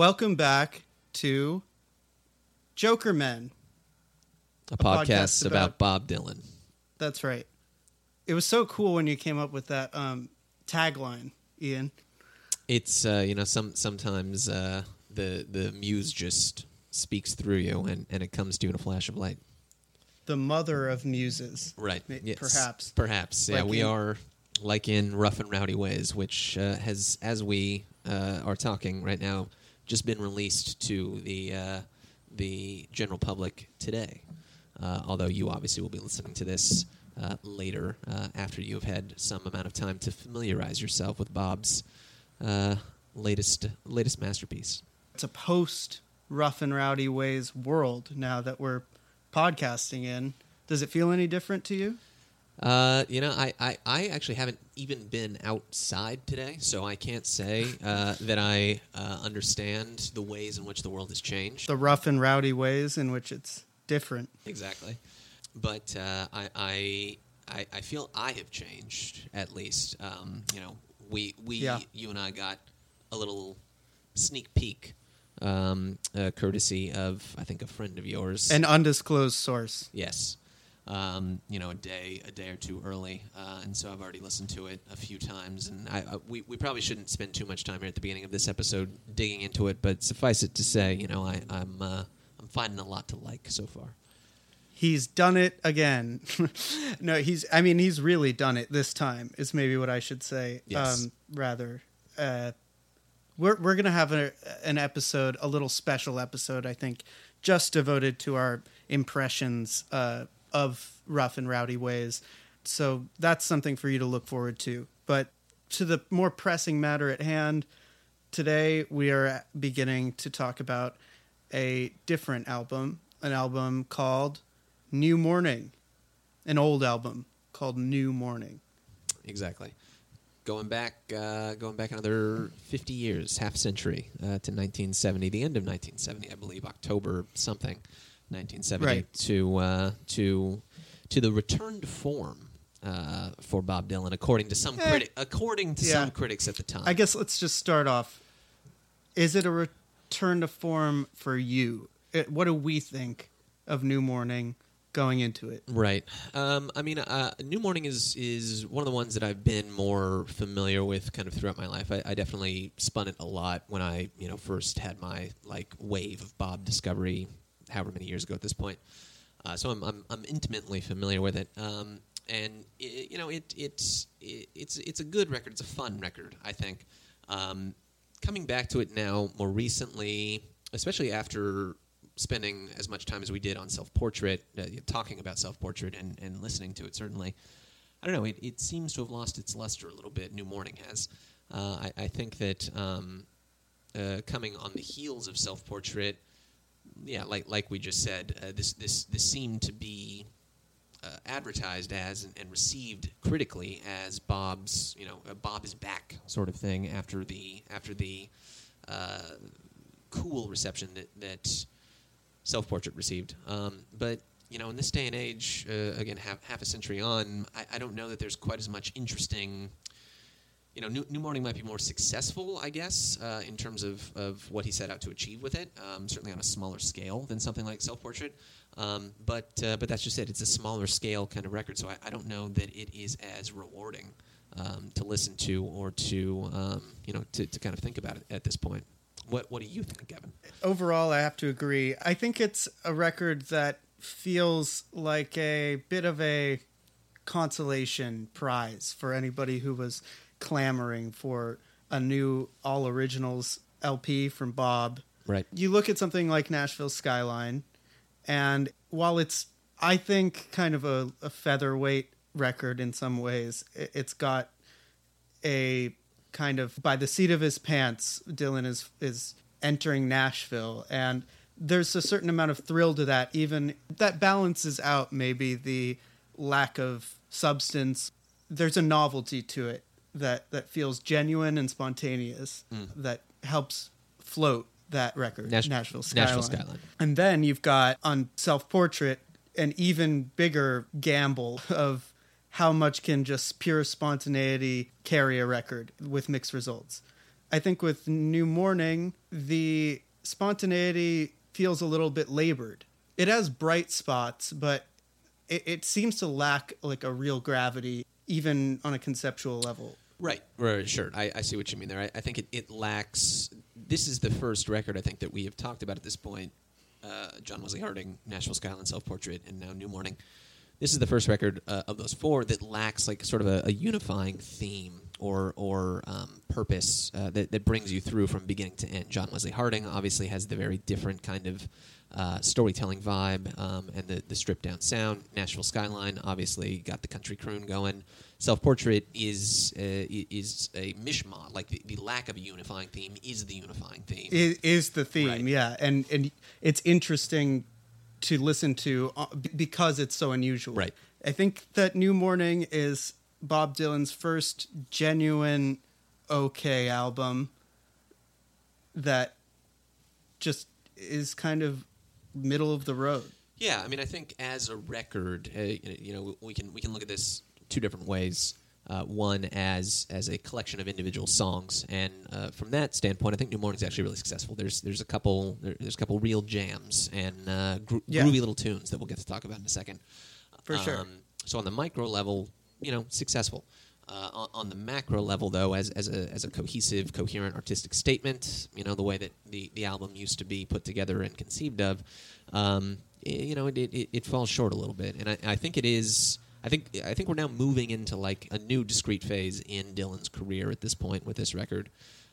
Welcome back to Jokermen. A, A podcast, podcast about, about- Bob Dylan. That's right. It was so cool when you came up with that um, tagline, Ian. It's uh, you know some sometimes uh, the the muse just speaks through you and, and it comes to you in a flash of light. The mother of muses. Right. Yes. perhaps. Perhaps. Yeah, we in- are like in rough and rowdy ways, which uh, has as we uh, are talking right now, just been released to the uh, the general public today. Uh, although you obviously will be listening to this uh, later uh, after you have had some amount of time to familiarize yourself with Bob's uh, latest latest masterpiece. It's a post rough and rowdy ways world now that we're podcasting in. Does it feel any different to you? Uh, you know, I, I, I actually haven't even been outside today, so I can't say uh, that I uh, understand the ways in which the world has changed. The rough and rowdy ways in which it's different. Exactly. But uh, I, I, I, I feel I have changed, at least. Um, you know, we, we Yeah. you and I got a little sneak peek, um, uh, courtesy of, I think, a friend of yours. An undisclosed source. Yes. Um, you know, a day, a day or two early, uh, and so I've already listened to it a few times. And I, I, we, we probably shouldn't spend too much time here at the beginning of this episode digging into it, but suffice it to say, you know, I, I'm, uh, I'm finding a lot to like so far. He's done it again. no, he's. I mean, he's really done it this time. Is maybe what I should say. Yes. Um, rather, uh, we're we're gonna have a, an episode, a little special episode, I think, just devoted to our impressions uh, of rough and rowdy ways. So that's something for you to look forward to. But to the more pressing matter at hand, today we are beginning to talk about a different album, an album called New Morning, an old album called New Morning. Exactly. Going back, uh, going back another 50 years, half century uh, to 1970, the end of 1970, I believe, October something, 1970, Right. to uh, to to the return to form uh, for Bob Dylan, according to some Eh. critic, according to Yeah. some critics at the time. I guess let's just start off. Is it a return to form for you? It, what do we think of New Morning going into it? Right. Um, I mean, uh, New Morning is is one of the ones that I've been more familiar with kind of throughout my life. I, I definitely spun it a lot when I you know first had my like wave of Bob discovery, however many years ago at this point. Uh, so I'm, I'm I'm intimately familiar with it. Um, and i you know it it's it, it's it's a good record. It's a fun record. I think. Um, coming back to it now more recently, especially after spending as much time as we did on self portrait, uh, talking about self portrait and, and listening to it, certainly. I don't know, it, it seems to have lost its luster a little bit. New Morning has. Uh, I, I think that um, uh, coming on the heels of self portrait, yeah, like like we just said, uh, this this this seemed to be uh, advertised as and, and received critically as Bob's, you know, uh, Bob is back sort of thing after the after the uh, cool reception that that Self Portrait received. Um, but you know, in this day and age, uh, again, half half a century on, I, I don't know that there's quite as much interesting. You know, New, New Morning might be more successful, I guess, uh, in terms of, of what he set out to achieve with it. Um, certainly on a smaller scale than something like Self Portrait. Um, but uh, but that's just it. It's a smaller scale kind of record, so I, I don't know that it is as rewarding um, to listen to or to um, you know to, to kind of think about it at this point. What what do you think, Kevin? Overall, I have to agree. I think it's a record that feels like a bit of a consolation prize for anybody who was clamoring for a new all originals LP from Bob. Right. You look at something like Nashville Skyline, and while it's, I think, kind of a, a featherweight record in some ways, it- it's got a kind of by the seat of his pants, Dylan is is entering Nashville, and there's a certain amount of thrill to that. Even that balances out maybe the lack of substance. There's a novelty to it that that feels genuine and spontaneous mm. that helps float that record, Nash- Nashville Skyline. Nashville Skyline. And then you've got on Self Portrait an even bigger gamble of how much can just pure spontaneity carry a record with mixed results. I think with New Morning, the spontaneity feels a little bit labored. It has bright spots, but it, it seems to lack like a real gravity, even on a conceptual level. Right, right, sure. I, I see what you mean there. I, I think it, it lacks. This is the first record I think that we have talked about at this point. Uh, John Wesley Harding, Nashville Skyline Self Portrait, and now New Morning. This is the first record uh, of those four that lacks like sort of a, a unifying theme or or um, purpose uh, that that brings you through from beginning to end. John Wesley Harding obviously has the very different kind of uh, storytelling vibe um, and the, the stripped down sound. Nashville Skyline obviously got the country croon going. Self Portrait is uh, is a mishmash. Like the, the lack of a unifying theme is the unifying theme. Is, is the theme, Right. yeah, and and it's interesting to listen to uh, because it's so unusual. Right. I think that New Morning is Bob Dylan's first genuine okay album that just is kind of middle of the road. Yeah, I mean, I think as a record, uh, you know, we can we can look at this two different ways. Uh, one as as a collection of individual songs, and uh, from that standpoint, I think New Morning's actually really successful. There's there's a couple there, there's a couple real jams and uh, gro- Yeah. groovy little tunes that we'll get to talk about in a second. For sure. Um, so on the micro level, you know, successful. Uh, on, the macro level, though, as, as, a, as a cohesive, coherent artistic statement, you know, the way that the, the album used to be put together and conceived of, um, i- you know, it, it, it falls short a little bit. And I, I think it is. I think I think we're now moving into like a new discrete phase in Dylan's career at this point with this record.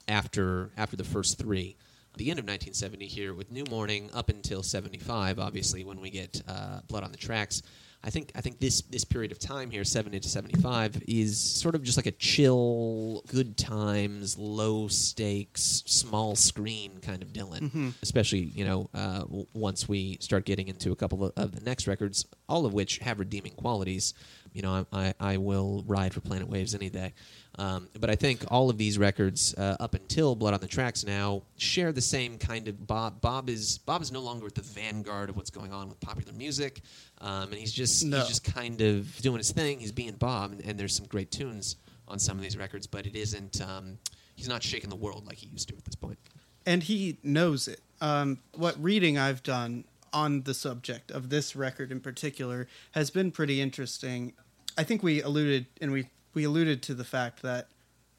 After after the first three, the end of 1970 here with New Morning up until 75, obviously when we get uh, Blood on the Tracks. I think I think this this period of time here, 70 to 75, is sort of just like a chill, good times, low stakes, small screen kind of Dylan. Especially you know uh, w- once we start getting into a couple of, of the next records, all of which have redeeming qualities. You know, I, I, I will ride for Planet Waves any day. Um, but I think all of these records, uh, up until Blood on the Tracks, now share the same kind of Bob. Bob is Bob is no longer at the vanguard of what's going on with popular music, um, and he's just No. he's just kind of doing his thing. He's being Bob, and, and there's some great tunes on some of these records, but it isn't. Um, he's not shaking the world like he used to at this point. and he knows it. Um, what reading I've done on the subject of this record in particular has been pretty interesting. I think we alluded and we we alluded to the fact that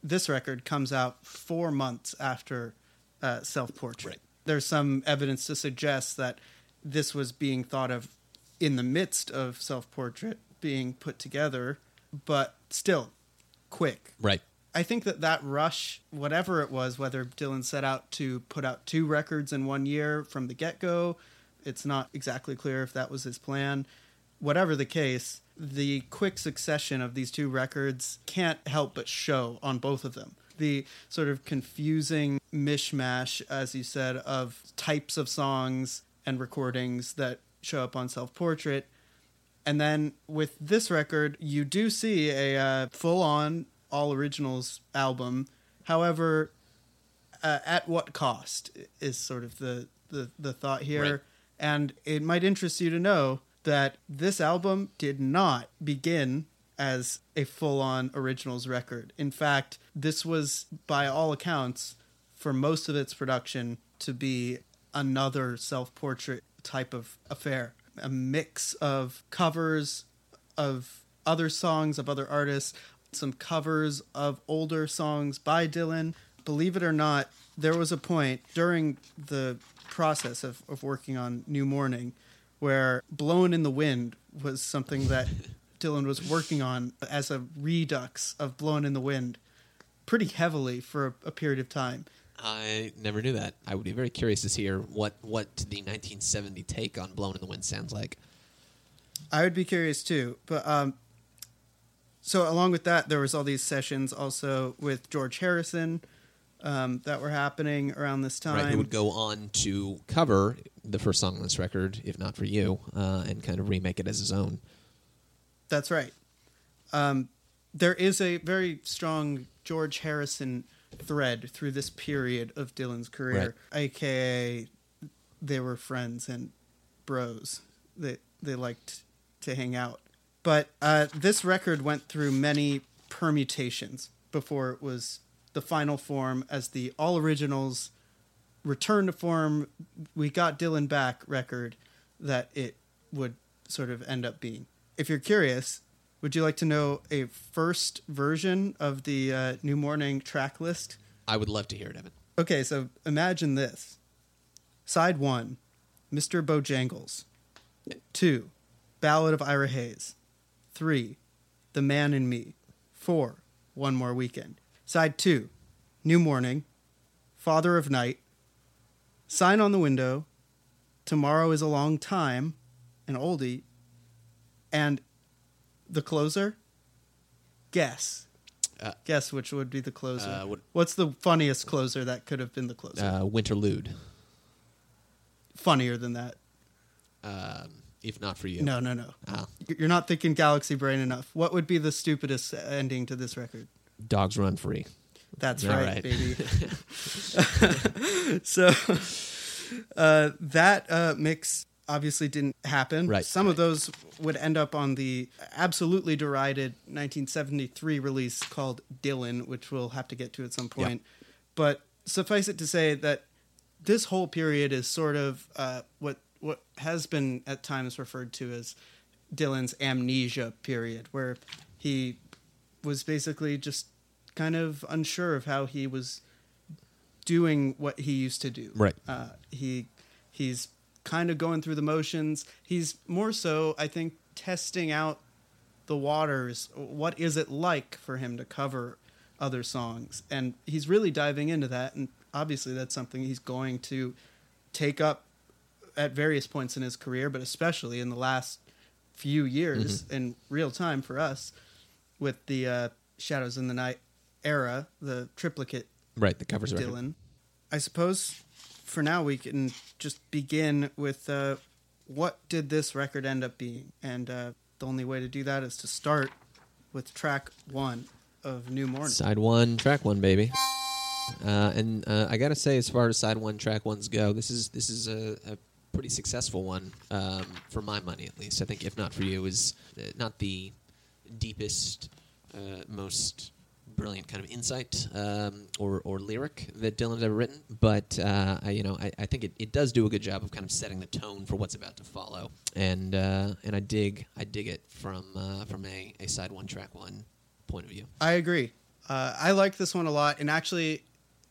this record comes out four months after uh, Self Portrait. Right. There's some evidence to suggest that this was being thought of in the midst of Self Portrait being put together, but still quick. Right. I think that that rush, whatever it was, whether Dylan set out to put out two records in one year from the get go, it's not exactly clear if that was his plan. Whatever the case, the quick succession of these two records can't help but show on both of them. The sort of confusing mishmash, as you said, of types of songs and recordings that show up on Self Portrait. And then with this record, you do see a uh, full on all originals album. However, uh, at what cost is sort of the, the, the thought here. Right. And it might interest you to know that this album did not begin as a full on originals record. In fact, this was, by all accounts, for most of its production, to be another self portrait type of affair. A mix of covers of other songs of other artists, some covers of older songs by Dylan. Believe it or not, there was a point during the process of, of working on New Morning where Blowin' in the Wind was something that Dylan was working on as a redux of Blowin' in the Wind pretty heavily for a, a period of time. I never knew that. I would be very curious to hear what what the 1970 take on "Blowin' in the Wind" sounds like. I would be curious too. But um, so along with that, there was all these sessions also with George Harrison um, that were happening around this time. Right, who would go on to cover the first song on this record, if not for you, uh, and kind of remake it as his own. That's right. Um, there is a very strong George Harrison thread through this period of Dylan's career, aka they were friends and bros. They they liked to hang out. But uh, this record went through many permutations before it was the final form as the all originals return to form. We got Dylan back record that it would sort of end up being. If you're curious, would you like to know a first version of the uh, New Morning track list? I would love to hear it, Evan. Okay, so imagine this. Side one, Mr. Bojangles. Two, Ballad of Ira Hayes. Three, The Man in Me. Four, One More Weekend. Side two, New Morning, Father of Night, Sign on the Window, Tomorrow is a Long Time, an oldie, and the closer. Guess. Uh, Guess which would be the closer. Uh, what- What's the funniest closer that could have been the closer? Uh, Winterlude, Funnier than that. um, if not for you. No, no, no. Ah. You're not thinking Galaxy Brain enough. What would be the stupidest ending to this record? Dogs run free. That's right, right. baby. so uh, that uh, mix obviously didn't happen. Right, Some of those would end up on the absolutely derided 1973 release called Dylan, which we'll have to get to at some point. But suffice it to say that this whole period is sort of uh, what what has been at times referred to as Dylan's amnesia period, where he was basically just kind of unsure of how he was doing what he used to do. Right. Uh, he he's kind of going through the motions. He's more so, I think, testing out the waters. What is it like for him to cover other songs? And he's really diving into that. And obviously, that's something he's going to take up at various points in his career, but especially in the last few years in real time for us with the uh, Shadows in the Night era, the triplicate Right, the covers record. Dylan. I suppose for now we can just begin with uh, what did this record end up being, and uh, the only way to do that is to start with track one of New Morning. Side one, track one, baby. Uh, and uh, I gotta say, as far as side one, track ones go, this is this is a, a pretty successful one um, for my money, at least. I think, if not for you, is uh, not the deepest, uh, most brilliant kind of insight um, or, or lyric that Dylan's ever written, but uh, I, you know, I, I think it, it does do a good job of kind of setting the tone for what's about to follow, and uh, and I dig I dig it from uh, from a, a side one, track one point of view. I agree. Uh, I like this one a lot, and actually,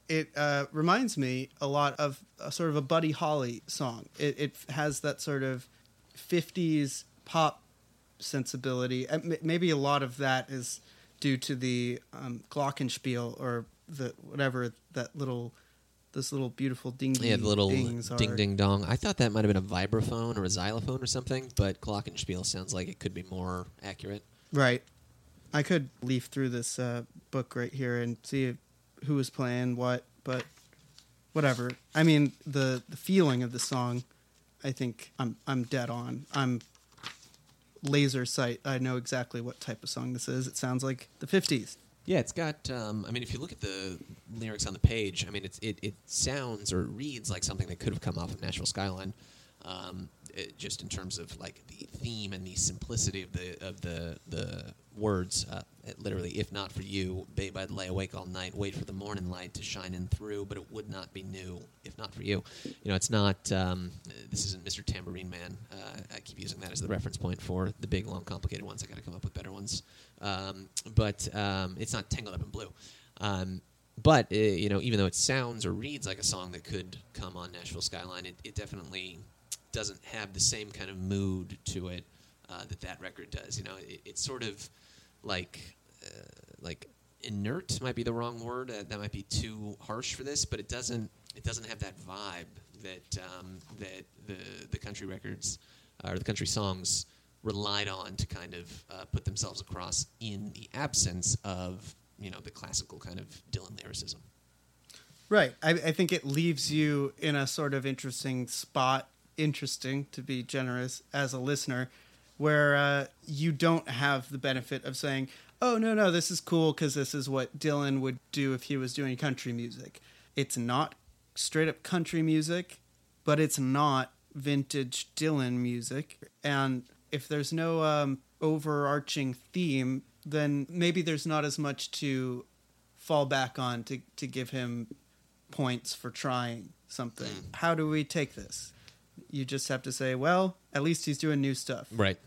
it uh, reminds me a lot of a sort of a Buddy Holly song. It, it has that sort of '50s pop sensibility. Maybe a lot of that is due to the um, glockenspiel or the whatever that little, those little beautiful ding Yeah, the little ding ding dong. I thought that might have been a vibraphone or a xylophone or something, but glockenspiel sounds like it could be more accurate. Right. I could leaf through this uh, book right here and see who was playing what, but whatever. I mean, the the feeling of the song, I think I'm I'm dead on. I'm laser sight. I know exactly what type of song this is. It sounds like the 50s. Yeah, it's got. Um, I mean, if you look at the lyrics on the page, I mean, it's, it it sounds or reads like something that could have come off of Nashville Skyline, um, it- just in terms of like the theme and the simplicity of the of the the words. Uh, literally, if not for you, babe, I'd lay awake all night, wait for the morning light to shine in through, but it would not be new if not for you. You know, it's not. Um, this isn't Mr. Tambourine Man. Uh, I keep using that as the reference point for the big, long, complicated ones. I got to come up with better ones. Um, but um, it's not tangled up in blue. Um, but uh, you know, even though it sounds or reads like a song that could come on Nashville Skyline, it, it definitely doesn't have the same kind of mood to it uh, that that record does. You know, it, it's sort of like uh, like inert might be the wrong word. Uh, that might be too harsh for this, but it doesn't it doesn't have that vibe that um, that the the country records uh, or the country songs relied on to kind of uh, put themselves across in the absence of you know the classical kind of Dylan lyricism. Right. I, I think it leaves you in a sort of interesting spot, interesting to be generous as a listener, where uh, you don't have the benefit of saying, oh, no, no, this is cool because this is what Dylan would do if he was doing country music. It's not straight up country music, but it's not vintage Dylan music. And if there's no um, overarching theme, then maybe there's not as much to fall back on to to give him points for trying something. Mm. How do we take this? You just have to say, well, at least he's doing new stuff. Right.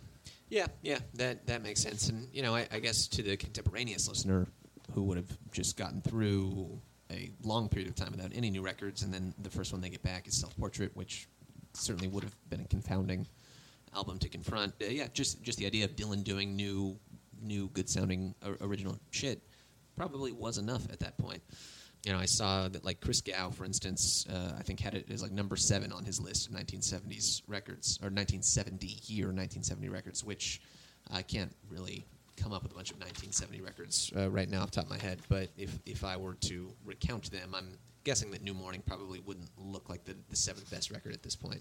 Yeah, yeah, that that makes sense. And you know, I, I guess to the contemporaneous listener who would have just gotten through a long period of time without any new records, and then the first one they get back is Self Portrait, which certainly would have been a confounding album to confront. Uh, yeah, just just the idea of Dylan doing new, new good sounding original shit probably was enough at that point. You know, I saw that like Christgau, for instance, uh, I think had it as like number seven on his list of 1970s records or 1970 year 1970 records, which I can't really come up with a bunch of 1970 records uh, right now off the top of my head. But if if I were to recount them, I'm guessing that New Morning probably wouldn't look like the, the seventh best record at this point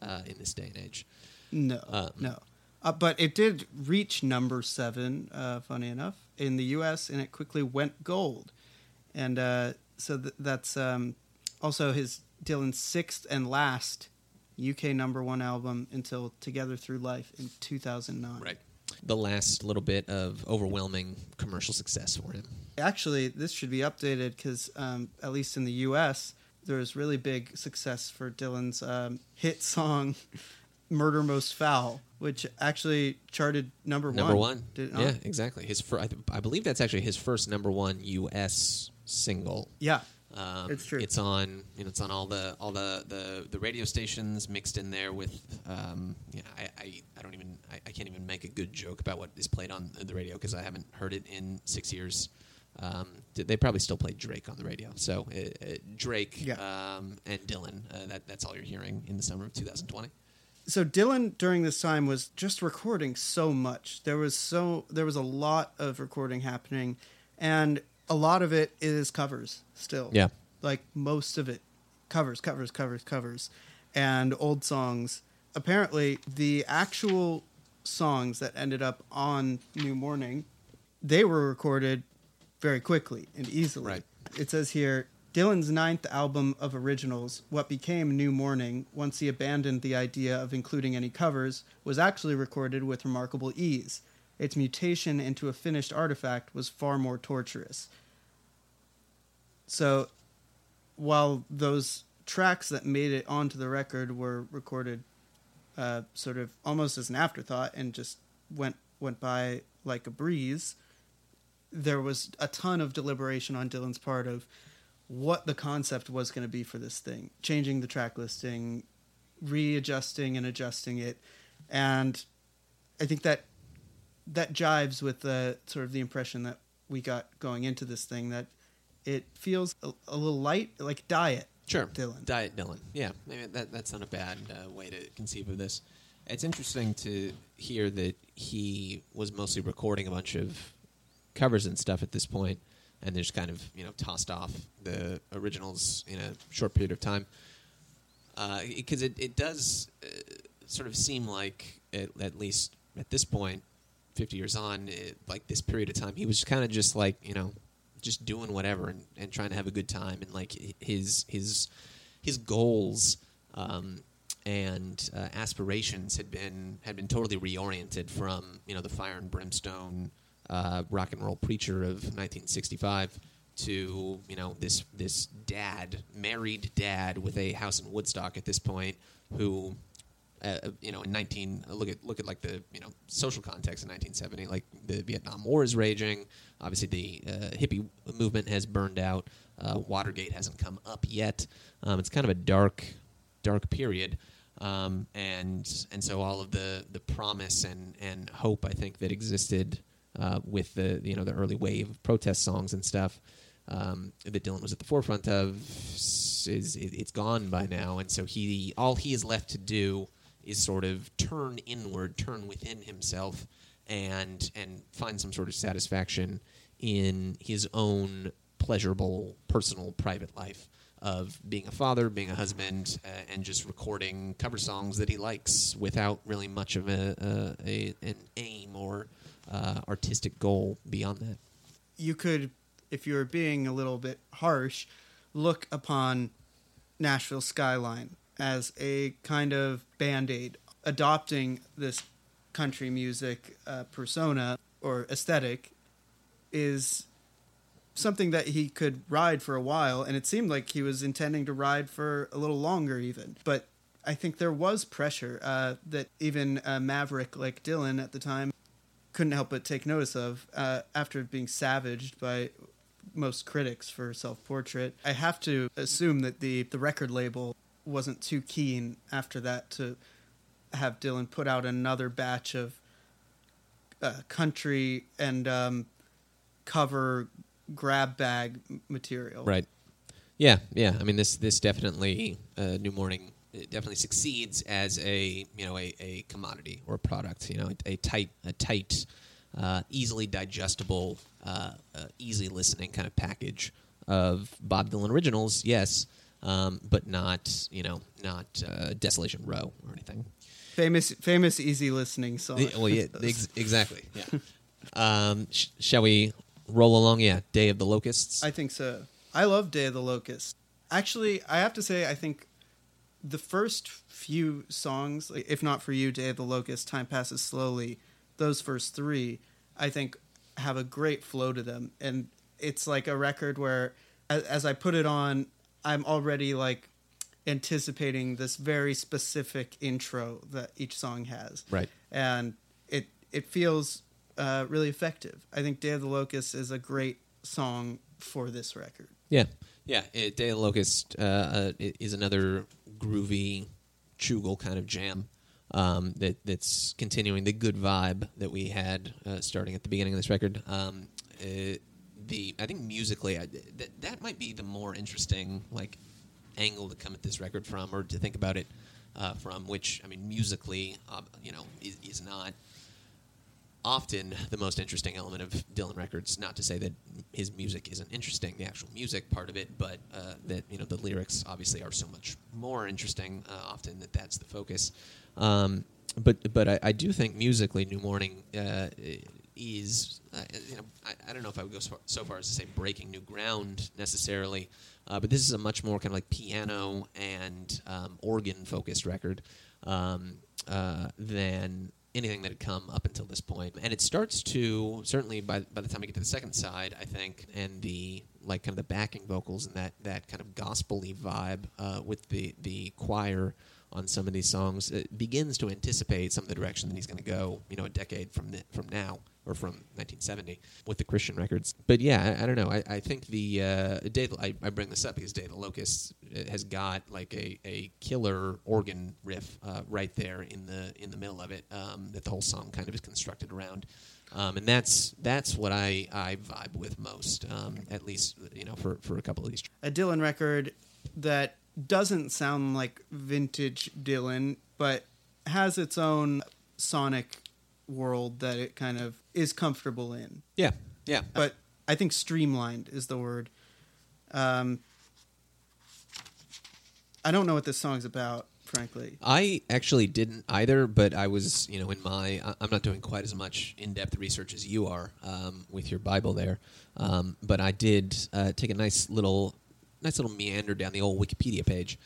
uh, in this day and age. No, Um, no. Uh, but it did reach number seven, uh, funny enough, in the U.S., and it quickly went gold. And uh, so th- that's um, also his Dylan's sixth and last UK number one album until Together Through Life in 2009. Right. The last little bit of overwhelming commercial success for him. Actually, this should be updated because, um, at least in the U.S., there was really big success for Dylan's um, hit song "Murder Most Foul," which actually charted number, Number one. Number one. Did it not? yeah, exactly. His fir- I, th- I believe that's actually his first number one U.S. single. Yeah. Um, It's true. It's on, you know, it's on all the all the, the, the radio stations mixed in there with, um, you know, I, I, I don't even I, I can't even make a good joke about what is played on the radio because I haven't heard it in six years. Um, they probably still play Drake on the radio. So uh, uh, Drake Yeah. um, and Dylan, uh, that that's all you're hearing in the summer of 2020. so Dylan during this time was just recording so much. There was so there was a lot of recording happening, and a lot of it is covers still. Yeah. like most of it, covers, covers, covers, covers, and old songs. Apparently, the actual songs that ended up on New Morning, they were recorded very quickly and easily. Right. It says here Dylan's ninth album of originals, what became New Morning, once he abandoned the idea of including any covers, was actually recorded with remarkable ease. Its mutation into a finished artifact was far more torturous. So, while those tracks that made it onto the record were recorded uh, sort of almost as an afterthought and just went went by like a breeze, there was a ton of deliberation on Dylan's part of what the concept was going to be for this thing, changing the track listing, readjusting and adjusting it, and I think that that jives with the sort of the impression that we got going into this thing that it feels a, a little light, like diet. Sure. Dylan. Diet Dylan. Yeah, maybe that, that's not a bad uh, way to conceive of this. It's interesting to hear that he was mostly recording a bunch of covers and stuff at this point, and just kind of you know tossed off the originals in a short period of time. Because it, it does uh, sort of seem like, at, at least at this point, 50 years on, it, like this period of time, he was kind of just like, you know, just doing whatever and, and trying to have a good time. And like his, his, his goals um, and uh, aspirations had been, had been totally reoriented from, you know, the fire and brimstone uh, rock and roll preacher of 1965 to you know this this dad, married dad with a house in Woodstock at this point, who uh, you know in 19 look at look at like the you know social context in 1970, like the Vietnam War is raging. Obviously, the uh, hippie movement has burned out. Uh, Watergate hasn't come up yet. Um, it's kind of a dark dark period. Um, and and so all of the, the promise and, and hope I think that existed uh, with the you know the early wave of protest songs and stuff um, that Dylan was at the forefront of is it, it's gone by now, and so he all he is left to do is sort of turn inward, turn within himself, and and find some sort of satisfaction in his own pleasurable, personal, private life of being a father, being a husband, uh, and just recording cover songs that he likes without really much of a, a, a an aim or uh, artistic goal beyond that. you could, if you were being a little bit harsh, look upon Nashville Skyline as a kind of band aid, adopting this country music uh, persona or aesthetic is something that he could ride for a while, and it seemed like he was intending to ride for a little longer, even. But I think there was pressure uh, that even a maverick like Dylan at the time couldn't help but take notice of uh, after being savaged by most critics for Self Portrait. I have to assume that the, the record label wasn't too keen after that to have Dylan put out another batch of uh, country and um, cover grab bag material. Right. Yeah, yeah. I mean, this this definitely uh, New Morning it definitely succeeds as a you know a, a commodity or a product. You know, a, a tight a tight, uh, easily digestible, uh, uh, easy listening kind of package of Bob Dylan originals. Yes, um, but not you know not uh, Desolation Row or anything. Famous, famous, easy listening song. The- well, yeah, ex- exactly. Yeah. um, sh- shall we roll along? Yeah, Day of the Locusts. I think so. I love Day of the Locust. Actually, I have to say, I think the first few songs, if not for you, Day of the Locust, Time Passes Slowly, those first three, I think have a great flow to them. And it's like a record where, as, as I put it on, I'm already like anticipating this very specific intro that each song has. Right. And it, it feels uh, really effective. I think Day of the Locust is a great song for this record. Yeah, yeah. It, Day of the Locust uh, uh, is another groovy, chugel kind of jam um, that that's continuing the good vibe that we had uh, starting at the beginning of this record. Um, uh, the I think musically I, that that might be the more interesting like angle to come at this record from, or to think about it uh, from. Which I mean, musically, uh, you know, is, is not often the most interesting element of Dylan records. Not to say that his music isn't interesting, the actual music part of it, but uh, that you know the lyrics obviously are so much more interesting. Uh, often that that's the focus. Um, but but I, I do think musically, New Morning uh, is uh, you know I, I don't know if I would go so far, so far as to say breaking new ground necessarily, uh, but this is a much more kind of like piano and um, organ focused record um, uh, than anything that had come up until this point. And it starts to certainly by by the time we get to the second side, I think, and the like kind of the backing vocals and that that kind of gospely vibe uh, with the the choir on some of these songs it begins to anticipate some of the direction that he's going to go. You know, a decade from the, from now or from 1970 with the Christian records. But yeah, I, I don't know. I, I think the uh, I, I bring this up because of the Locusts uh, has got like a, a killer organ riff uh, right there in the in the middle of it um, that the whole song kind of is constructed around. Um, and that's that's what I, I vibe with most, um, at least you know for, for a couple of these. a Dylan record that doesn't sound like vintage Dylan, but has its own sonic world that it kind of is comfortable in. Yeah, yeah. But I think streamlined is the word. Um, I don't know what this song's about, frankly. I actually didn't either, but I was, you know, in my, I'm not doing quite as much in-depth research as you are um, with your Bible there, um, but I did uh, take a nice little, nice little meander down the old Wikipedia page,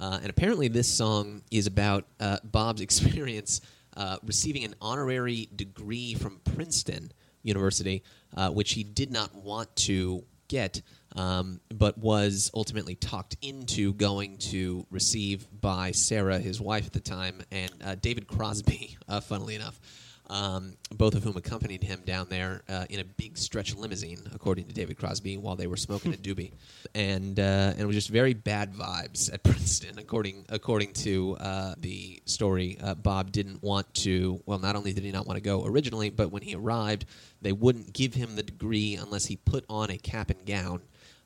uh, and apparently this song is about uh, Bob's experience uh, receiving an honorary degree from Princeton University, uh, which he did not want to get, um, but was ultimately talked into going to receive by Sarah, his wife at the time, and uh, David Crosby, uh, funnily enough, um, both of whom accompanied him down there uh, in a big stretch limousine, according to David Crosby, while they were smoking a doobie, and uh, and it was just very bad vibes at Princeton, according according to uh, the story. Uh, Bob didn't want to. Well, not only did he not want to go originally, but when he arrived, they wouldn't give him the degree unless he put on a cap and gown.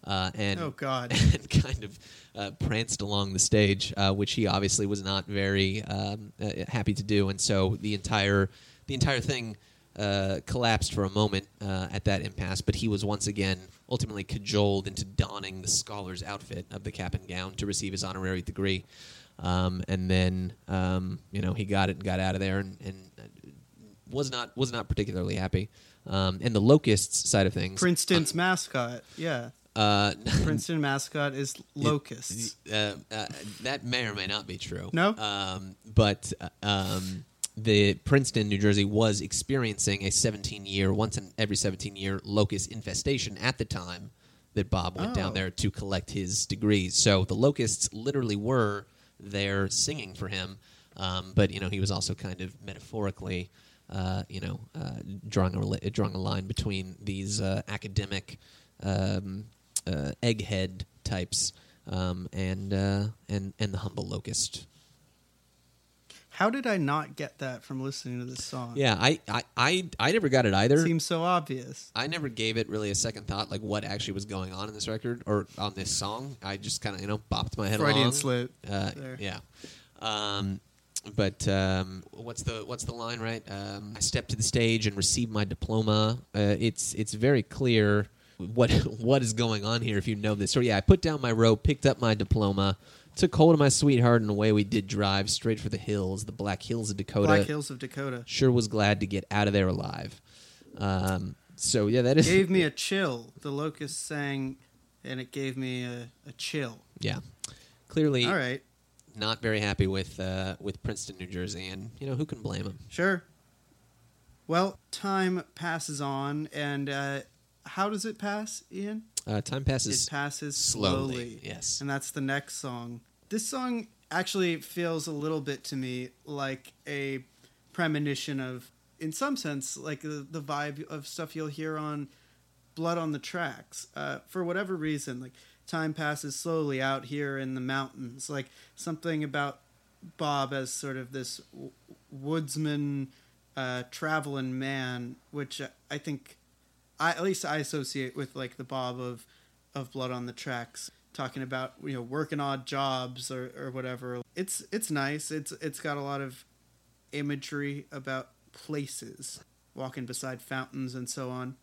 Uh, and Oh, God. and kind of uh, pranced along the stage, uh, which he obviously was not very um, uh, happy to do, and so the entire the entire thing uh, collapsed for a moment uh, at that impasse. But he was once again ultimately cajoled into donning the scholar's outfit of the cap and gown to receive his honorary degree, um, and then um, you know he got it and got out of there and. and uh, was not was not particularly happy, um, and the locusts side of things. Princeton's mascot, yeah. uh, Princeton mascot is locusts. uh, uh, that may or may not be true. No? Um, but uh, um, the Princeton, New Jersey, was experiencing a 17 year, once in every 17 year locust infestation at the time that Bob went down Oh. there to collect his degrees. So the locusts literally were there singing for him, um, but you know he was also kind of metaphorically, uh, you know, uh, drawing a drawing a line between these uh, academic um, uh, egghead types um, and uh, and and the humble locust. How did I not get that from listening to this song? Yeah, I, I, I, I never got it either. Seems so obvious. I never gave it really a second thought, like what actually was going on in this record or on this song. I just kind of, you know, bopped my head Freudian along. slip. Uh, yeah. Um, but um, what's the what's the line? Right. Um, I stepped to the stage and received my diploma. Uh, it's it's very clear what what is going on here if you know this. So yeah, I put down my rope, picked up my diploma, took hold of my sweetheart, and away we did drive straight for the hills, the Black Hills of Dakota. Black Hills of Dakota. Sure was glad to get out of there alive. Um, so yeah, that is Gave me a chill. The locust sang, and it gave me a, a chill. yeah. Clearly, All right, not very happy with uh, with Princeton, New Jersey, and you know who can blame him? sure. Well, time passes on, and uh, how does it pass, Ian? Uh, time passes it passes slowly, slowly. yes. And that's the next song. This song actually feels a little bit to me like a premonition of, in some sense, like the, the vibe of stuff you'll hear on Blood on the Tracks. Uh, for whatever reason, like time passes slowly out here in the mountains. Like something about Bob as sort of this w- woodsman, uh, traveling man, which I think I at least I associate with like the Bob of of Blood on the Tracks, talking about you know working odd jobs or, or whatever. It's it's nice. It's it's got a lot of imagery about places, walking beside fountains and so on.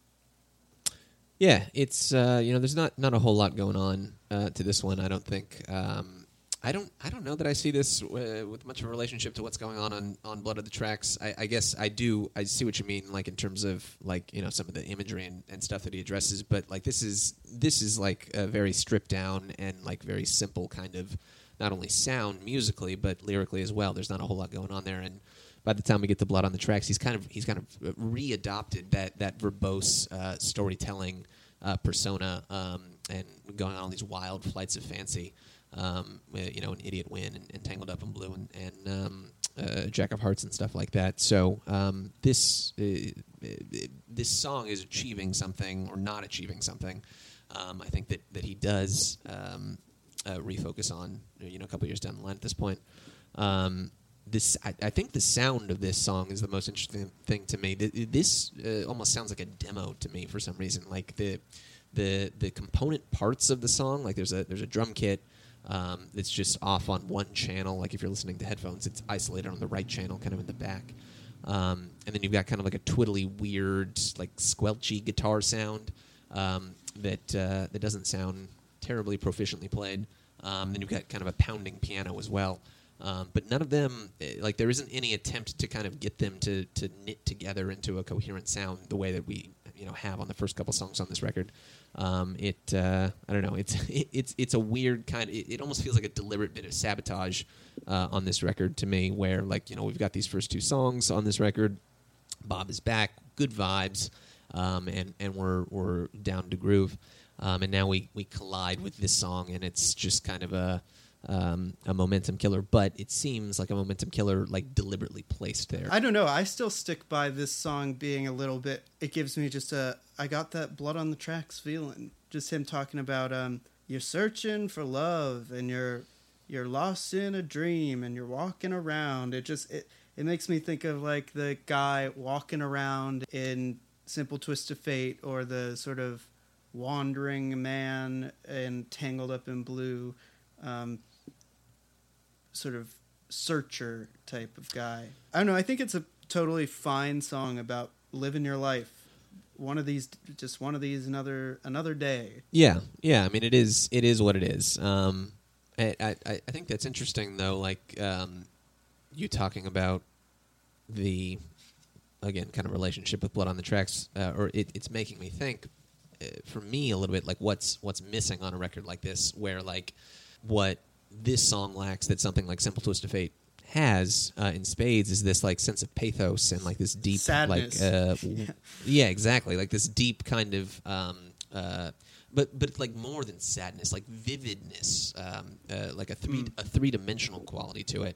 Yeah, it's uh, you know there's not not a whole lot going on uh, to this one. I don't think. Um, I don't I don't know that I see this uh, with much of a relationship to what's going on on, on Blood of the Tracks. I, I guess I do. I see what you mean, like in terms of like you know some of the imagery and, and stuff that he addresses. But like this is this is like a very stripped down and like very simple kind of not only sound musically but lyrically as well. There's not a whole lot going on there and by the time we get to Blood on the Tracks, he's kind of he's kind of readopted that that verbose uh, storytelling uh, persona um, and going on these wild flights of fancy. Um, you know, an idiot wind and, and tangled up in blue and, and um, uh, Jack of Hearts and stuff like that. So um, this uh, uh, this song is achieving something or not achieving something. Um, I think that that he does um, uh, refocus on you know a couple years down the line at this point. Um, this I, I think the sound of this song is the most interesting thing to me. This uh, almost sounds like a demo to me for some reason. Like the the the component parts of the song, like there's a there's a drum kit um, that's just off on one channel. Like if you're listening to headphones, it's isolated on the right channel, kind of in the back. Um, and then you've got kind of like a twiddly, weird, like squelchy guitar sound um, that uh, that doesn't sound terribly proficiently played. Um, then you've got kind of a pounding piano as well. Um, but none of them, eh, like there isn't any attempt to kind of get them to, to knit together into a coherent sound the way that we you know have on the first couple songs on this record. Um, it uh, I don't know. It's it, it's it's a weird kind. It, it almost feels like a deliberate bit of sabotage uh, on this record to me. Where like you know we've got these first two songs on this record. Bob is back, good vibes, um, and and we're we're down to groove. Um, and now we, we collide with this song, and it's just kind of a um, a momentum killer. But it seems like a momentum killer, like deliberately placed there. I don't know. I still stick by this song being a little bit. It gives me just a. I got that blood on the tracks feeling. Just him talking about um, you're searching for love and you're you're lost in a dream and you're walking around. It just it it makes me think of like the guy walking around in Simple Twist of Fate or the sort of wandering man and tangled up in blue. Um, sort of searcher type of guy. I don't know. I think it's a totally fine song about living your life. One of these, just one of these, another another day. Yeah, yeah. I mean, it is it is what it is. Um, I, I I think that's interesting though. Like um, you talking about the again kind of relationship with Blood on the Tracks, uh, or it, it's making me think uh, for me a little bit like what's what's missing on a record like this, where like what this song lacks that something like Simple Twist of Fate has uh, in spades is this like sense of pathos and like this deep Sadness. like uh, w- yeah exactly like this deep kind of um, uh, but but like more than sadness like vividness um, uh, like a three a three dimensional quality to it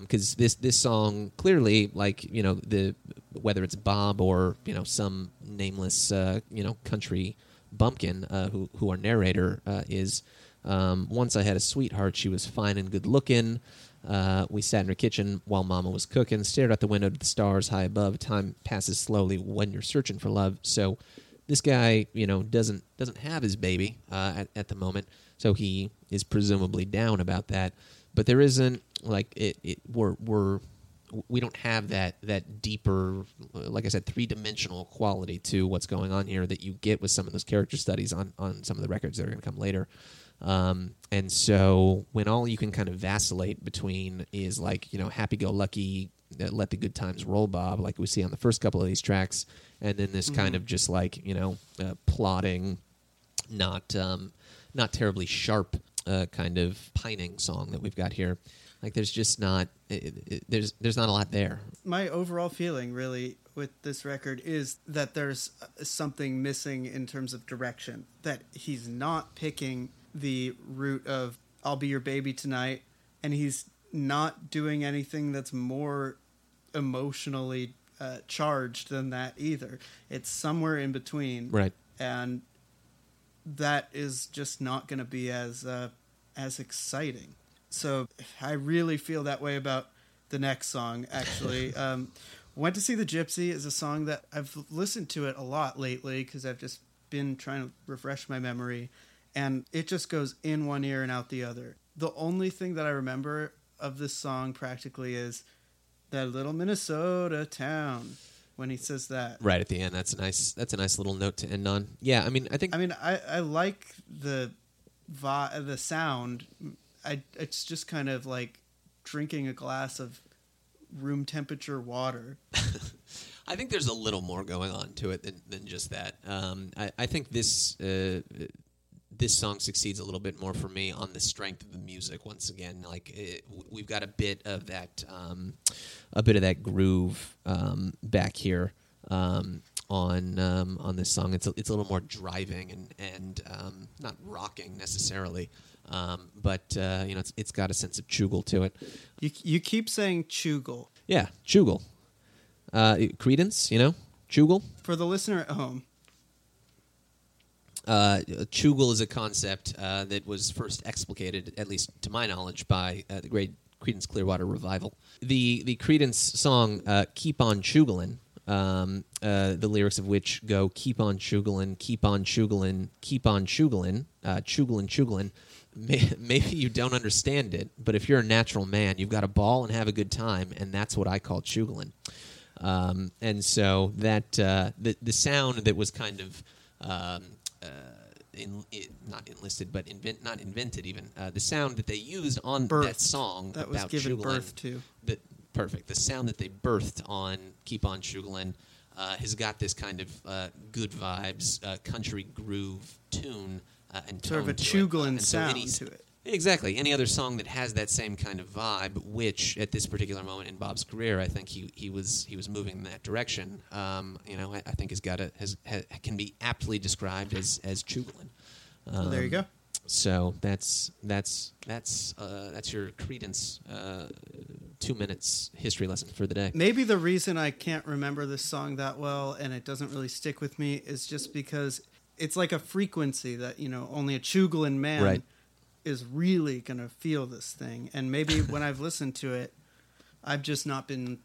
because this this song clearly like you know the whether it's Bob or you know some nameless uh, you know country bumpkin uh, who who our narrator uh, is. Um, once I had a sweetheart, she was fine and good looking. Uh, we sat in her kitchen while Mama was cooking, stared out the window to the stars high above. Time passes slowly when you're searching for love. So this guy, you know, doesn't doesn't have his baby uh, at at the moment, so he is presumably down about that. But there isn't like it. it we're we're we don't have that that deeper, like I said, three dimensional quality to what's going on here that you get with some of those character studies on on some of the records that are going to come later. Um, and so when all you can kind of vacillate between is like you know happy go lucky, uh, let the good times roll, Bob, like we see on the first couple of these tracks, and then this kind of just like you know uh, plotting, not um, not terribly sharp uh, kind of pining song that we've got here. Like there's just not it, it, there's there's not a lot there. my overall feeling really with this record is that there's uh, something missing in terms of direction that he's not picking the route of i'll be your baby tonight and he's not doing anything that's more emotionally uh, charged than that either it's somewhere in between Right. and that is just not going to be as uh, as exciting. So I really feel that way about the next song. Actually, um, "Went to See the Gypsy" is a song that I've listened to it a lot lately because I've just been trying to refresh my memory, and it just goes in one ear and out the other. The only thing that I remember of this song practically is that little Minnesota town when he says that. Right at the end, that's a nice that's a nice little note to end on. Yeah, I mean I think I mean, I, I like the vi- the sound. I it's just kind of like drinking a glass of room temperature water. I think there's a little more going on to it than, than just that. Um, I, I think this uh, this song succeeds a little bit more for me on the strength of the music. Once again, like it, we've got a bit of that, um, a bit of that groove um, back here um, on um, on this song. It's a, it's a little more driving and and um, not rocking necessarily, um, but uh, you know it's it's got a sense of choogle to it. You you keep saying choogle. Yeah, choogle. Uh, Creedence, you know, choogle. For the listener at home, Uh, Choogle is a concept uh, that was first explicated, at least to my knowledge, by uh, the great Creedence Clearwater Revival. The the Creedence song uh, "Keep on Chooglin," um, uh, the lyrics of which go "Keep on Chooglin, keep on Chooglin, keep on Chooglin, uh, Chooglin." May- Maybe you don't understand it, but if you're a natural man, you've got a ball and have a good time, and that's what I call Chooglin. Um, and so that uh, the the sound that was kind of um, in, it, not enlisted, but invent not invented even uh, the sound that they used on that song that was about given birth to. The, perfect. The sound that they birthed on "Keep On Sugarland" uh, has got this kind of uh, good vibes, uh, country groove tune, uh, and Sort of a. Chooglin And so sound any- to it. Exactly. Any other song that has that same kind of vibe, which at this particular moment in Bob's career, I think he, he was he was moving in that direction. Um, you know, I, I think has got a has, ha can be aptly described as as Chooglin. Um, there you go. So that's that's that's uh, that's your Creedence uh, two minutes history lesson for the day. Maybe the reason I can't remember this song that well and it doesn't really stick with me is just because it's like a frequency that, you know, only a Chooglin man Right. Is really going to feel this thing. And maybe when I've listened to it, I've just not been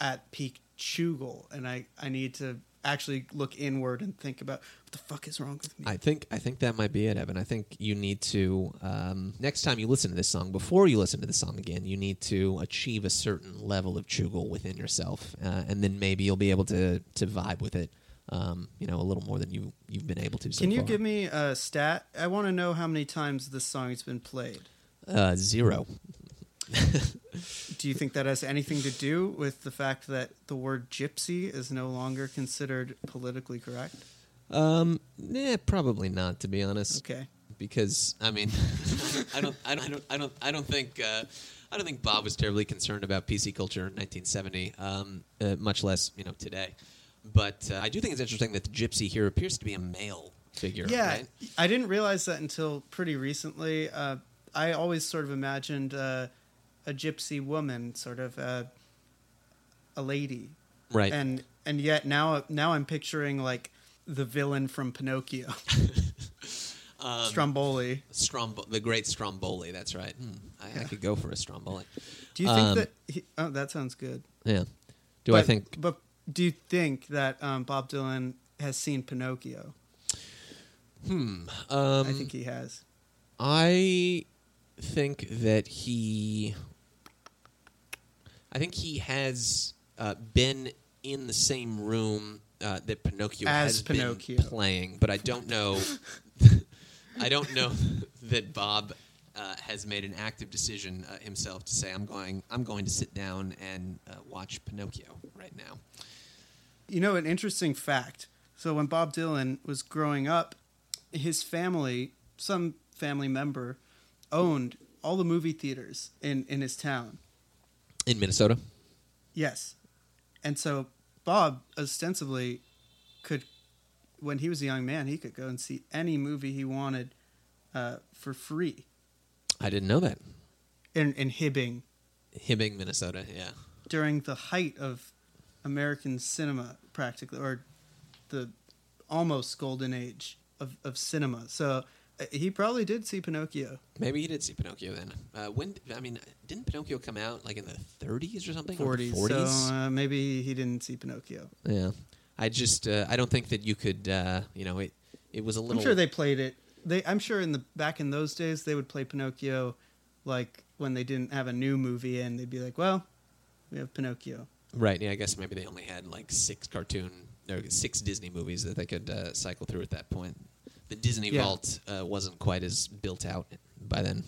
at peak Choogle and I, I need to actually look inward and think about what the fuck is wrong with me. I think I think that might be it, Evan. I think you need to um, next time you listen to this song, before you listen to the song again, you need to achieve a certain level of choogle within yourself, uh, and then maybe you'll be able to to vibe with it. Um, you know, a little more than you you've been able to. So Can you far. give me a stat? I want to know how many times this song has been played. uh, zero? Do you think that has anything to do with the fact that the word gypsy is no longer considered politically correct? Um, yeah, probably not. To be honest, Okay. because I mean, I don't, I don't, I don't, I don't, I don't think, uh, I don't think Bob was terribly concerned about PC culture in 1970, um, uh, much less you know today. But uh, I do think it's interesting that the gypsy here appears to be a male figure. Yeah, right? I didn't realize that until pretty recently. Uh, I always sort of imagined uh, a gypsy woman, sort of uh, a lady, right. and and yet now now I'm picturing like the villain from Pinocchio, Um, Stromboli. Strombo- the great Stromboli. That's right. Hmm, I, I could go for a Stromboli. Do you think um, that? He, oh, that sounds good. Yeah. Do I think? But do you think that um, Bob Dylan has seen Pinocchio? Hmm. Um, I think he has. I think that he. I think he has uh, been in the same room uh, that Pinocchio As has Pinocchio. been playing, but I don't know. I don't know that Bob uh, has made an active decision uh, himself to say, "I'm going. I'm going to sit down and uh, watch Pinocchio right now." You know, an interesting fact. So when Bob Dylan was growing up, his family, some family member, owned all the movie theaters in, in his town. In Minnesota, Yes. And so Bob ostensibly could, when he was a young man, he could go and see any movie he wanted uh, for free I didn't know that. in, in Hibbing Hibbing, Minnesota. Yeah. during the height of American cinema, practically, or the almost golden age of, of cinema. So uh, he probably did see Pinocchio. Maybe he did see Pinocchio then. Uh, when I mean, didn't Pinocchio come out like in the 30s or something? Or the 40s. 40s. So uh, maybe he didn't see Pinocchio. yeah. I just uh, I don't think that you could. Uh, you know, it it was a little. I'm sure they played it. They, I'm sure in the back in those days they would play Pinocchio, like when they didn't have a new movie, and they'd be like, "Well, we have Pinocchio." Right. Yeah. I guess maybe they only had like six cartoon or six Disney movies that they could uh, cycle through at that point. The Disney Yeah. vault uh, wasn't quite as built out by then.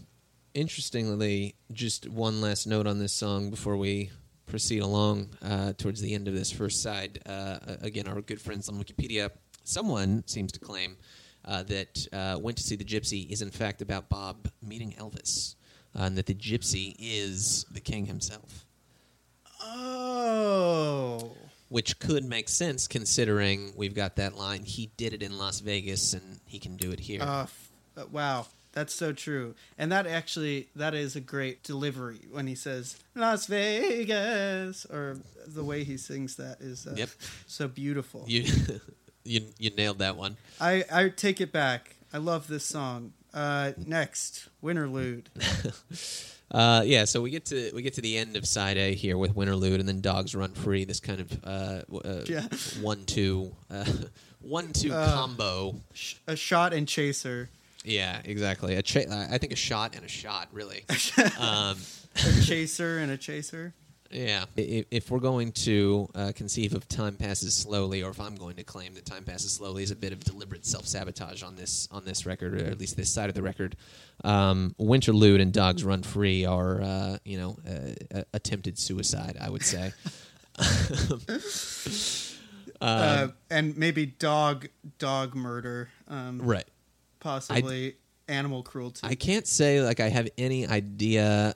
Interestingly, just one last note on this song before we proceed along uh, towards the end of this first side. Uh, again, our good friends on Wikipedia, someone seems to claim uh, that uh, Went to See the Gypsy is in fact about Bob meeting Elvis, and that the Gypsy is the king himself Oh, which could make sense considering we've got that line. He did it in Las Vegas, and he can do it here. uh, f- uh, wow, that's so true. And that actually that is a great delivery when he says Las Vegas, or the way he sings that is uh, Yep. so beautiful. you, you, you nailed that one. I I take it back. I love this song. Uh, next, Winterlude. Uh, yeah, so we get to we get to the end of side A here with Winterlude, and then Dogs Run Free. This kind of uh, uh, Yeah. one two uh, one two Uh. combo. Sh- a shot and chaser. Yeah, exactly. A cha- I think a shot and a shot, really. um, A chaser and a chaser. Yeah. If, if we're going to uh, conceive of time passes slowly, or if I'm going to claim that time passes slowly is a bit of deliberate self sabotage on this on this record, or at least this side of the record, um, Winterlude and Dogs Run Free are uh, you know uh, uh, attempted suicide. I would say. uh, and maybe dog dog murder. Um, right. Possibly animal cruelty. I can't say like I have any idea.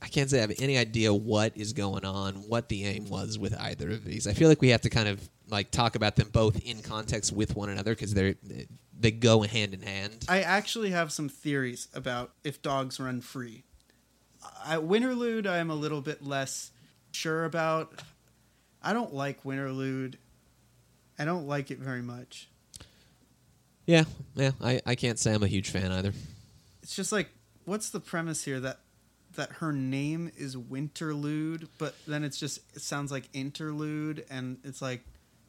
I can't say I have any idea what is going on, what the aim was with either of these. I feel like we have to kind of like talk about them both in context with one another because they're they go hand in hand. I actually have some theories about if dogs run free. I, Winterlude, I am a little bit less sure about. I don't like Winterlude. I don't like it very much. Yeah, yeah. I, I can't say I'm a huge fan either. It's just like, what's the premise here that that her name is Winterlude, but then it's just it sounds like interlude, and it's like,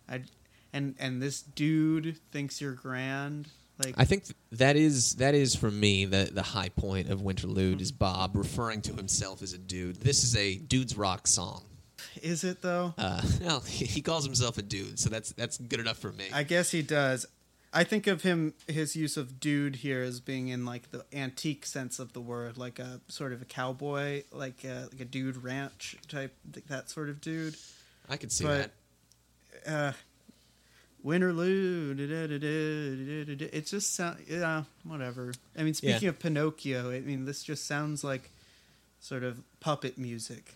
I, and and this dude thinks you're grand. Like I think that is that is for me the the high point of Winterlude is Bob referring to himself as a dude. This is a dude's rock song. is it though? Uh, well, he calls himself a dude, so that's that's good enough for me. I guess he does. I think of him his use of dude here as being in like the antique sense of the word, like a sort of a cowboy, like a, like a dude ranch type, that sort of dude. I could see but that. uh, Winterlude, da-da-da-da-da-da-da. it just sound yeah, whatever. I mean, speaking Yeah. of Pinocchio, I mean this just sounds like sort of puppet music.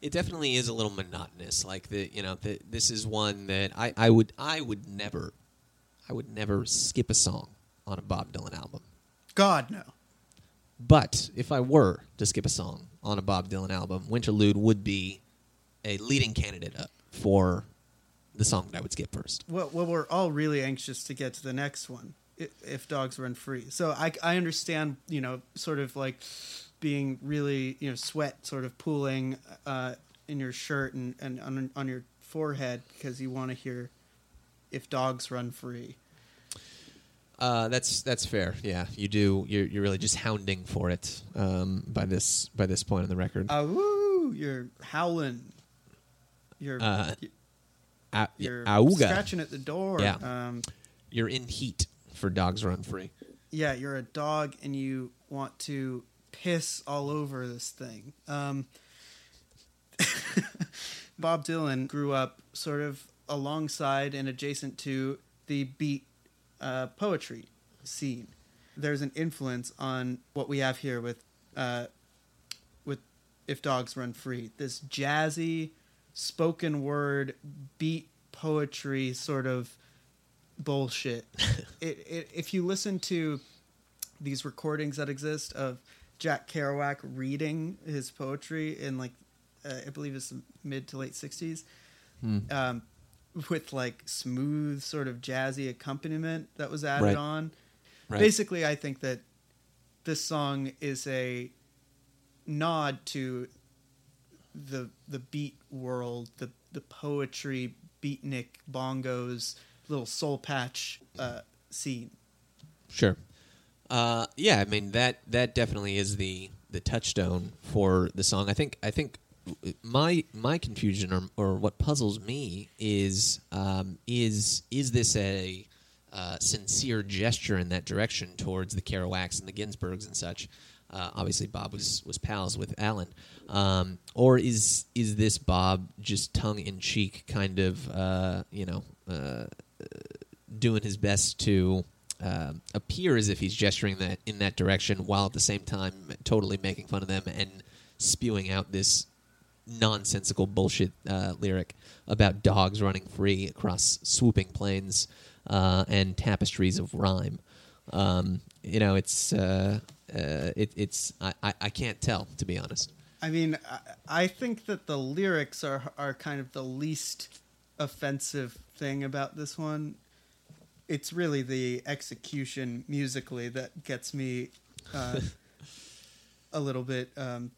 It definitely is a little monotonous. Like the you know the, this is one that I, I would I would never I would never skip a song on a Bob Dylan album. God no. But if I were to skip a song on a Bob Dylan album, Winterlude would be a leading candidate for the song that I would skip first. Well, well, we're all really anxious to get to the next one. If dogs run free, so I, I understand, you know, sort of like being really, you know, sweat sort of pooling uh, in your shirt and, and on, on your forehead because you want to hear if dogs run free. Uh, that's that's fair. Yeah, you do. You're you're really just hounding for it um, by this by this point in the record. Woo! You're howling. You're Uh, yeah, you're auga. scratching at the door. Yeah. Um, You're in heat for Dogs Run Free. yeah, you're a dog and you want to piss all over this thing. Um, Bob Dylan grew up sort of alongside and adjacent to the beat uh, poetry scene. There's an influence on what we have here with uh, with "If Dogs Run Free." This jazzy, spoken word beat poetry sort of bullshit. it, it, if you listen to these recordings that exist of Jack Kerouac reading his poetry in like uh, I believe it's the mid to late '60s, um, with like smooth sort of jazzy accompaniment that was added Right. on. Right. Basically, I think that this song is a nod to the the beat world, the the poetry, beatnik, bongos, little soul patch uh, scene. Sure. Uh, yeah, I mean that that definitely is the the touchstone for the song. I think I think my my confusion or, or what puzzles me is um, is is this a uh, sincere gesture in that direction towards the Kerouacs and the Ginsbergs and such? Uh, obviously, Bob was was pals with Allen, um, or is is this Bob just tongue in cheek, kind of uh, you know uh, doing his best to um appear as if he's gesturing that in that direction, while at the same time totally making fun of them and spewing out this nonsensical bullshit uh, lyric about dogs running free across swooping plains uh, and tapestries of rhyme. Um, you know, it's uh, uh, it, it's I, I, I can't tell to be honest. I mean, I, I think that the lyrics are are kind of the least offensive thing about this one. It's really the execution musically that gets me uh, a little bit um,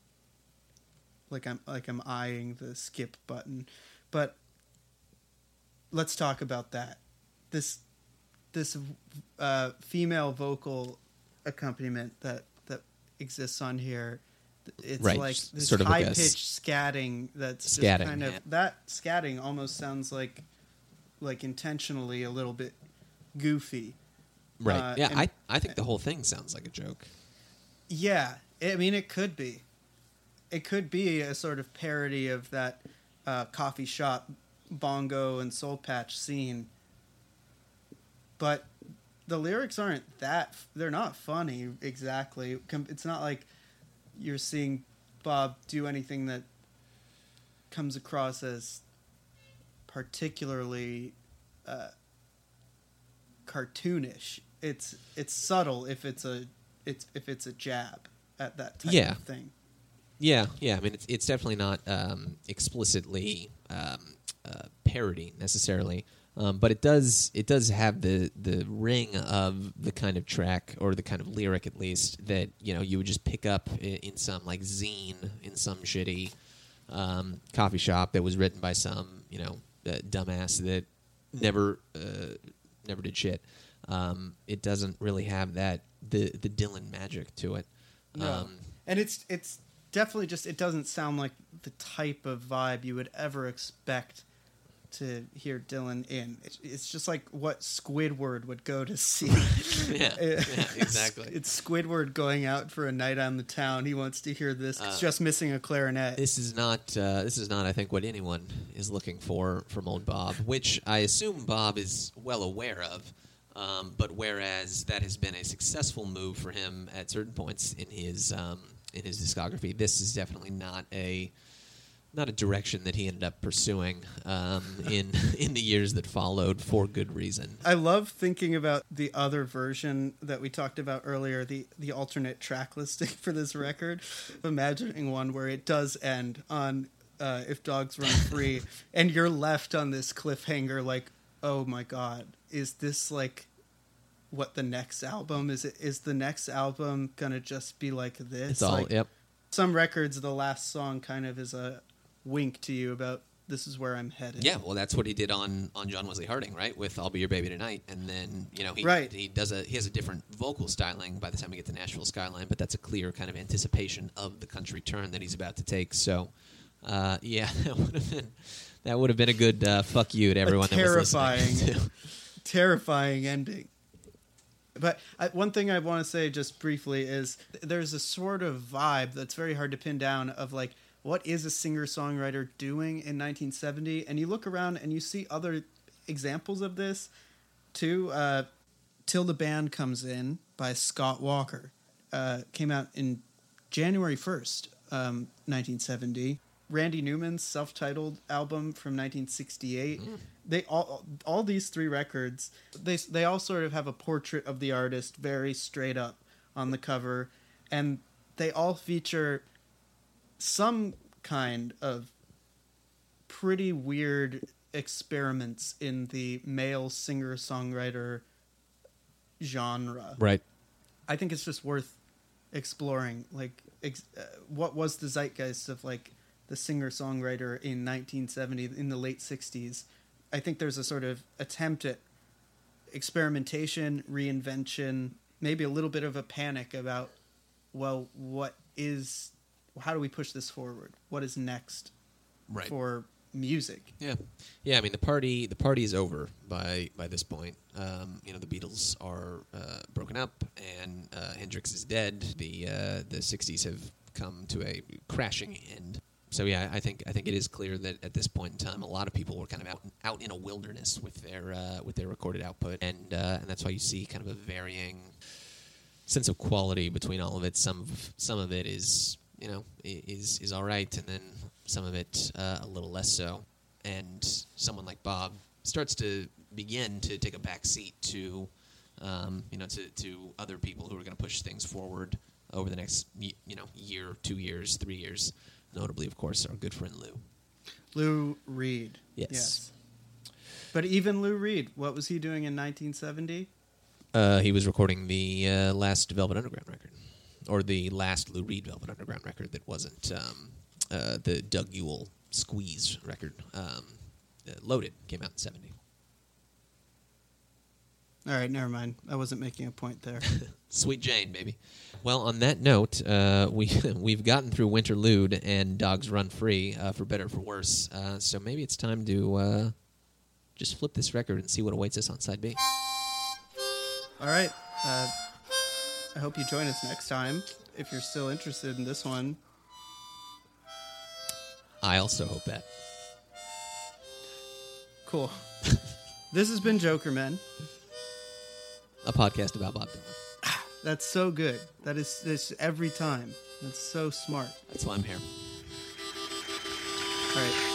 like I'm like I'm eyeing the skip button. But let's talk about that. This this uh, female vocal accompaniment that that exists on here. It's Right, like this sort of high like a s- pitched scatting. That's just Scatting, kind of that scatting almost sounds like like intentionally a little bit goofy. Right? Uh, yeah, and- I I think the whole thing sounds like a joke. Yeah, I mean, it could be. It could be a sort of parody of that uh, coffee shop bongo and soul patch scene. But the lyrics aren't that. They're not funny exactly. It's not like you're seeing Bob do anything that comes across as particularly uh, cartoonish. It's it's subtle if it's a it's if it's a jab at that type Yeah. of thing. Yeah, yeah. I mean, it's it's definitely not um, explicitly um, uh, parody necessarily, um, but it does it does have the the ring of the kind of track or the kind of lyric at least that you know you would just pick up in, in some like zine in some shitty um, coffee shop that was written by some you know uh, dumbass that never uh, never did shit. Um, it doesn't really have that the the Dylan magic to it. No. Um, and it's it's definitely just it doesn't sound like the type of vibe you would ever expect to hear Dylan in. It's, it's just like what Squidward would go to see. yeah, yeah, exactly. It's Squidward going out for a night on the town. He wants to hear this. It's Uh, just missing a clarinet. This is not. Uh, this is not. I think what anyone is looking for from old Bob, which I assume Bob is well aware of. Um, but whereas that has been a successful move for him at certain points in his um, in his discography. This is definitely not a not a direction that he ended up pursuing um, in in the years that followed for good reason. I love thinking about the other version that we talked about earlier, the the alternate track listing for this record. Imagining one where it does end on uh, "If Dogs Run Free," and you're left on this cliffhanger, like, oh my god, is this like what the next album is? It is the next album gonna just be like this? It's all Like, yep. Some records, the last song kind of is a wink to you about this is where I'm headed. Yeah, well, that's what he did on on John Wesley Harding, right? With "I'll Be Your Baby Tonight," and then you know he Right. he does a he has a different vocal styling by the time we get to Nashville Skyline, but that's a clear kind of anticipation of the country turn that he's about to take. So, uh, yeah, that would have been that would have been a good uh, fuck you to everyone that was listening. terrifying- to- terrifying ending. But I, one thing I want to say just briefly is there's a sort of vibe that's very hard to pin down of like what is a singer songwriter doing in 1970, and you look around and you see other examples of this too. Uh, Till the Band Comes In by Scott Walker uh, came out in January 1st, um, 1970. Randy Newman's self-titled album from 1968. They all all these three records, they they all sort of have a portrait of the artist very straight up on the cover and they all feature some kind of pretty weird experiments in the male singer-songwriter genre. right. I think it's just worth exploring. Like, ex- uh, what was the zeitgeist of like the singer songwriter in 1970 in the late 60s? I think there's a sort of attempt at experimentation, reinvention, maybe a little bit of a panic about, well, what is, how do we push this forward? What is next Right. for music? Yeah, yeah. I mean, the party the party is over by by this point. Um, you know, the Beatles are uh, broken up, and uh, Hendrix is dead. The uh, the '60s have come to a crashing end. So yeah, I think I think it is clear that at this point in time, a lot of people were kind of out out in a wilderness with their uh, with their recorded output, and uh, and that's why you see kind of a varying sense of quality between all of it. Some of some of it is you know is is all right, and then some of it uh, a little less so. And someone like Bob starts to begin to take a back seat to um, you know to, to other people who are going to push things forward over the next you know year, two years, three years. Notably, of course, our good friend Lou. Lou Reed. Yes. But even Lou Reed, what was he doing in 1970? Uh, he was recording the uh, last Velvet Underground record, or the last Lou Reed Velvet Underground record that wasn't um, uh, the Doug Yule Squeeze record. Um, uh, Loaded came out in '70. All right, never mind. I wasn't making a point there. Sweet Jane, baby. Well, on that note, uh, we we've gotten through Winterlude and Dogs Run Free uh, for better or for worse. Uh, so maybe it's time to uh, just flip this record and see what awaits us on side B. All right. Uh, I hope you join us next time if you're still interested in this one. I also hope that. Cool. this has been Jokermen. A podcast about Bob Dylan. That's so good. That is this every time. That's so smart. That's why I'm here. All right.